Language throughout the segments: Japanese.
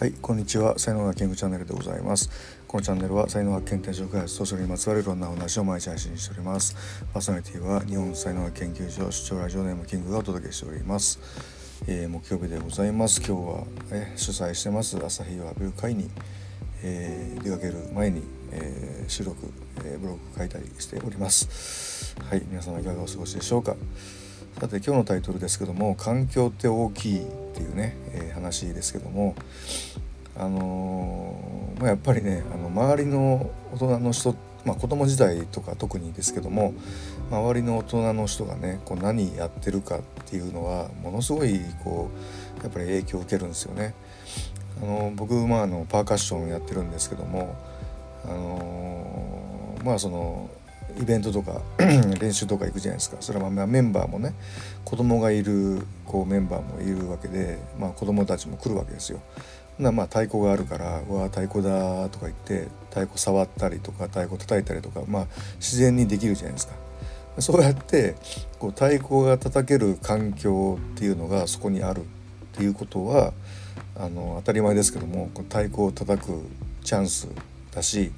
はいこんにちは。才能学研究チャンネルでございます。このチャンネルは才能学検定上開発ソーシャルにまつわるいろんなお話を毎日配信しております。パーソナリティは日本才能学研究所出張ラジオネームキングがお届けしております、えー、木曜日でございます。今日は、え主催してます。朝日を浴びる会に、えー、出かける前に、えー、収録、えブログ書いたりしております。はい皆様いかがお過ごしでしょうか。さて今日のタイトルですけども「環境って大きい」っていうね、えー、話ですけどもあのー、まあ、やっぱりねあの周りの大人の人まあ、子供時代とか特にですけども周りの大人の人がねこう何やってるかっていうのはものすごいこうやっぱり影響を受けるんですよね。あの僕、まあ、あのパーカッションやってるんですけどもあのまあそのイベントとか 練習とか行くじゃないですかそれはまあメンバーもね子供がいるこうメンバーもいるわけで、まあ、子供たちも来るわけですよ。なまあ太鼓があるから「うわ太鼓だ」とか言って太鼓触ったりとか太鼓叩いたりとか、まあ、自然にできるじゃないですか。そうやってこう太鼓が叩ける環境っていうのがそこにあるっていうことはあの当たり前ですけどもこ太鼓を叩くチャンスだし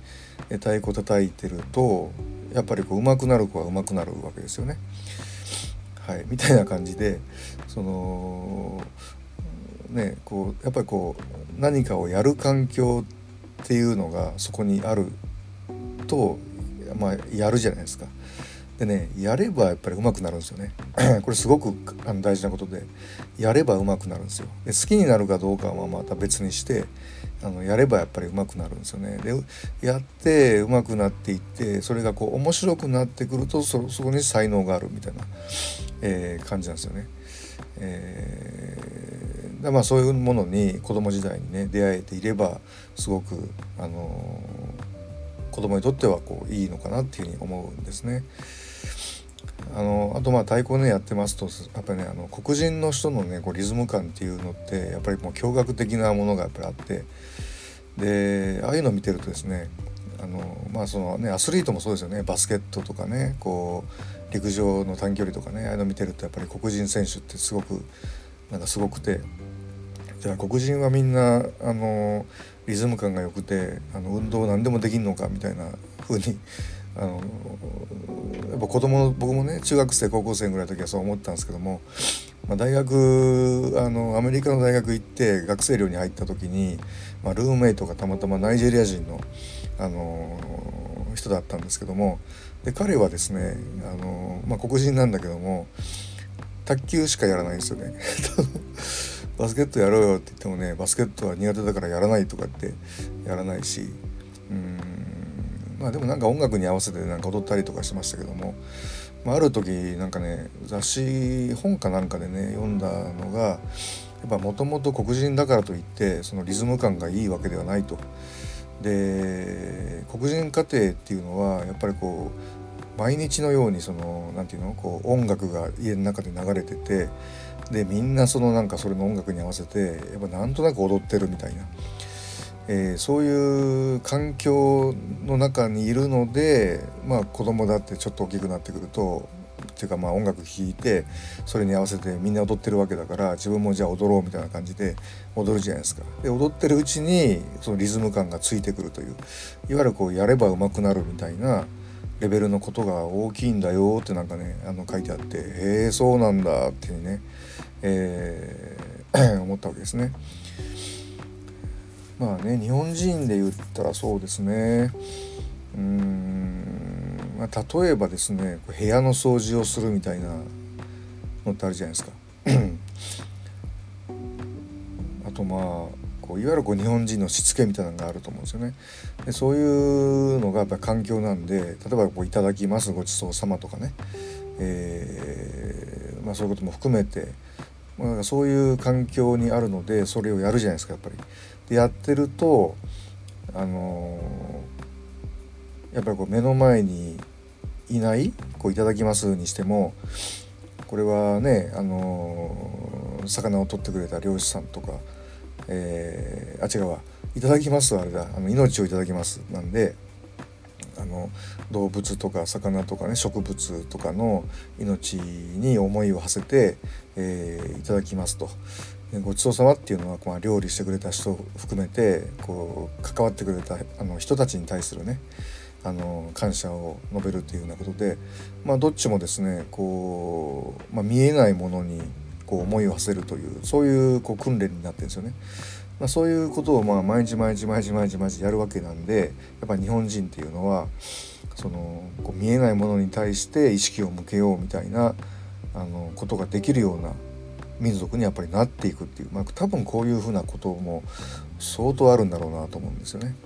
太鼓叩いてるとやっぱりこう上手くなる子は上手くなるわけですよね。はい、みたいな感じでそのねこうやっぱりこう何かをやる環境っていうのがそこにあるとまあやるじゃないですか。でねやればやっぱり上手くなるんですよね これすごくあの大事なことでやれば上手くなるんですよで好きになるかどうかはまた別にしてあのやればやっぱり上手くなるんですよねでやって上手くなっていってそれがこう面白くなってくるとそこに才能があるみたいな、えー、感じなんですよね。えー、まあそういうものに子供時代にね出会えていればすごくあのー、子供にとってはこういいのかなっていうふうに思うんですね。あのあとまあ太鼓ねやってますとやっぱりねあの黒人の人のねこうリズム感っていうのってやっぱりもう驚愕的なものがやっぱりあってでああいうのを見てるとですねあのまあそのねアスリートもそうですよね。バスケットとかねこう陸上の短距離とかねああいうの見てるとやっぱり黒人選手ってすごくなんかすごくて。じゃあ黒人はみんなあのリズム感が良くてあの運動何でもできんのかみたいな風にあのやっぱ子供の僕もね中学生高校生ぐらいの時はそう思ったんですけども、まあ、大学あのアメリカの大学行って学生寮に入った時に、まあ、ルームメイトがたまたまナイジェリア人のあの人だったんですけどもで彼はですねあの、まあ、黒人なんだけども卓球しかやらないんですよね。バスケットやろうよって言ってもねバスケットは苦手だからやらないとかってやらないしうんまあでもなんか音楽に合わせてなんか踊ったりとかしましたけども、まあ、ある時なんかね雑誌本かなんかでね読んだのがやっぱもともと黒人だからといってそのリズム感がいいわけではないと。で黒人家庭っていうのはやっぱりこう毎日のようにその何て言うのこう音楽が家の中で流れててでみんなそのなんかそれの音楽に合わせてやっぱなんとなく踊ってるみたいな。えー、そういう環境の中にいるので、まあ、子供だってちょっと大きくなってくるとっていうかまあ音楽聴いてそれに合わせてみんな踊ってるわけだから自分もじゃあ踊ろうみたいな感じで踊るじゃないですか。で踊ってるうちにそのリズム感がついてくるといういわゆるこうやれば上手くなるみたいなレベルのことが大きいんだよってなんかねあの書いてあってへえそうなんだっていうね、えー、思ったわけですね。まあね日本人で言ったらそうですねうーん、まあ、例えばですね部屋の掃除をするみたいなのってあるじゃないですか。あとまあこういわゆるこう日本人のしつけみたいなのがあると思うんですよね。でそういうのがやっぱ環境なんで例えばこう「いただきますごちそうさま」とかね、えーまあ、そういうことも含めて、まあ、そういう環境にあるのでそれをやるじゃないですかやっぱり。でやってるとあのー、やっぱりこう目の前にいないこういただきますにしてもこれはねあのー、魚を取ってくれた漁師さんとか、えー、あ違うわ。いただきますあれだ。あの命をいただきます。なんであの動物とか魚とかね植物とかの命に思いを馳せて、えー、いただきますと、ごちそうさまっていうのは、まあ、料理してくれた人を含めてこう関わってくれたあの人たちに対するねあの感謝を述べるというようなことで、まあ、どっちもですねこう、まあ、見えないものにこう思いを馳せるというそういうこう訓練になってるんですよね。まあ、そういうことをまあ毎日毎日毎日毎日毎日やるわけなんでやっぱ日本人っていうのはそのこう見えないものに対して意識を向けようみたいなあのことができるような民族にやっぱりなっていくっていう、まあ、多分こういうふうなことも相当あるんだろうなと思うんですよね。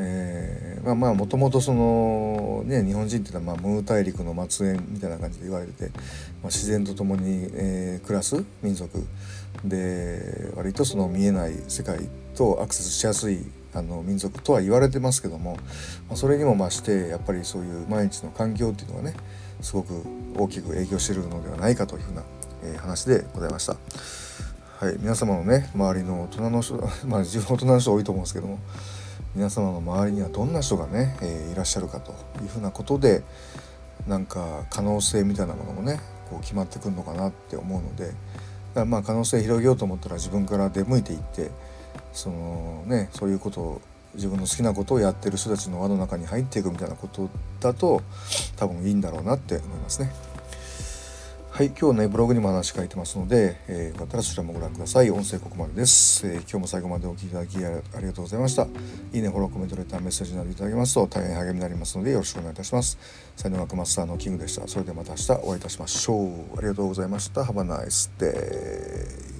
えー、まあまあもともとそのね日本人っていうのはまあムー大陸の末裔みたいな感じで言われてて、まあ、自然と共に、えー、暮らす民族で割とその見えない世界とアクセスしやすいあの民族とは言われてますけども、まあ、それにも増してやっぱりそういう毎日の環境っていうのがねすごく大きく影響してるのではないかというふうな、えー、話でございました。はい、皆様のね周りの大人の人 まあ自分大人の人多いと思うんですけども皆様の周りにはどんな人がね、え、いらっしゃるかというふうなことでなんか可能性みたいなものもねこう決まってくるのかなって思うのでだからまあ可能性広げようと思ったら自分から出向いていってそのねそういうことを自分の好きなことをやってる人たちの輪の中に入っていくみたいなことだと多分いいんだろうなって思いますね。はい、今日ね、ブログにも話書いてますので、えー、よかったらそちらもご覧ください。音声ここまでです。えー、今日も最後までお聴きいただきありがとうございました。いいね、フォロー、コメント、レター、メッセージなどいただけますと大変励みになりますのでよろしくお願いいたします。才能学マスターのキングでした。それではまた明日お会いいたしましょう。ありがとうございました。Have a nice day.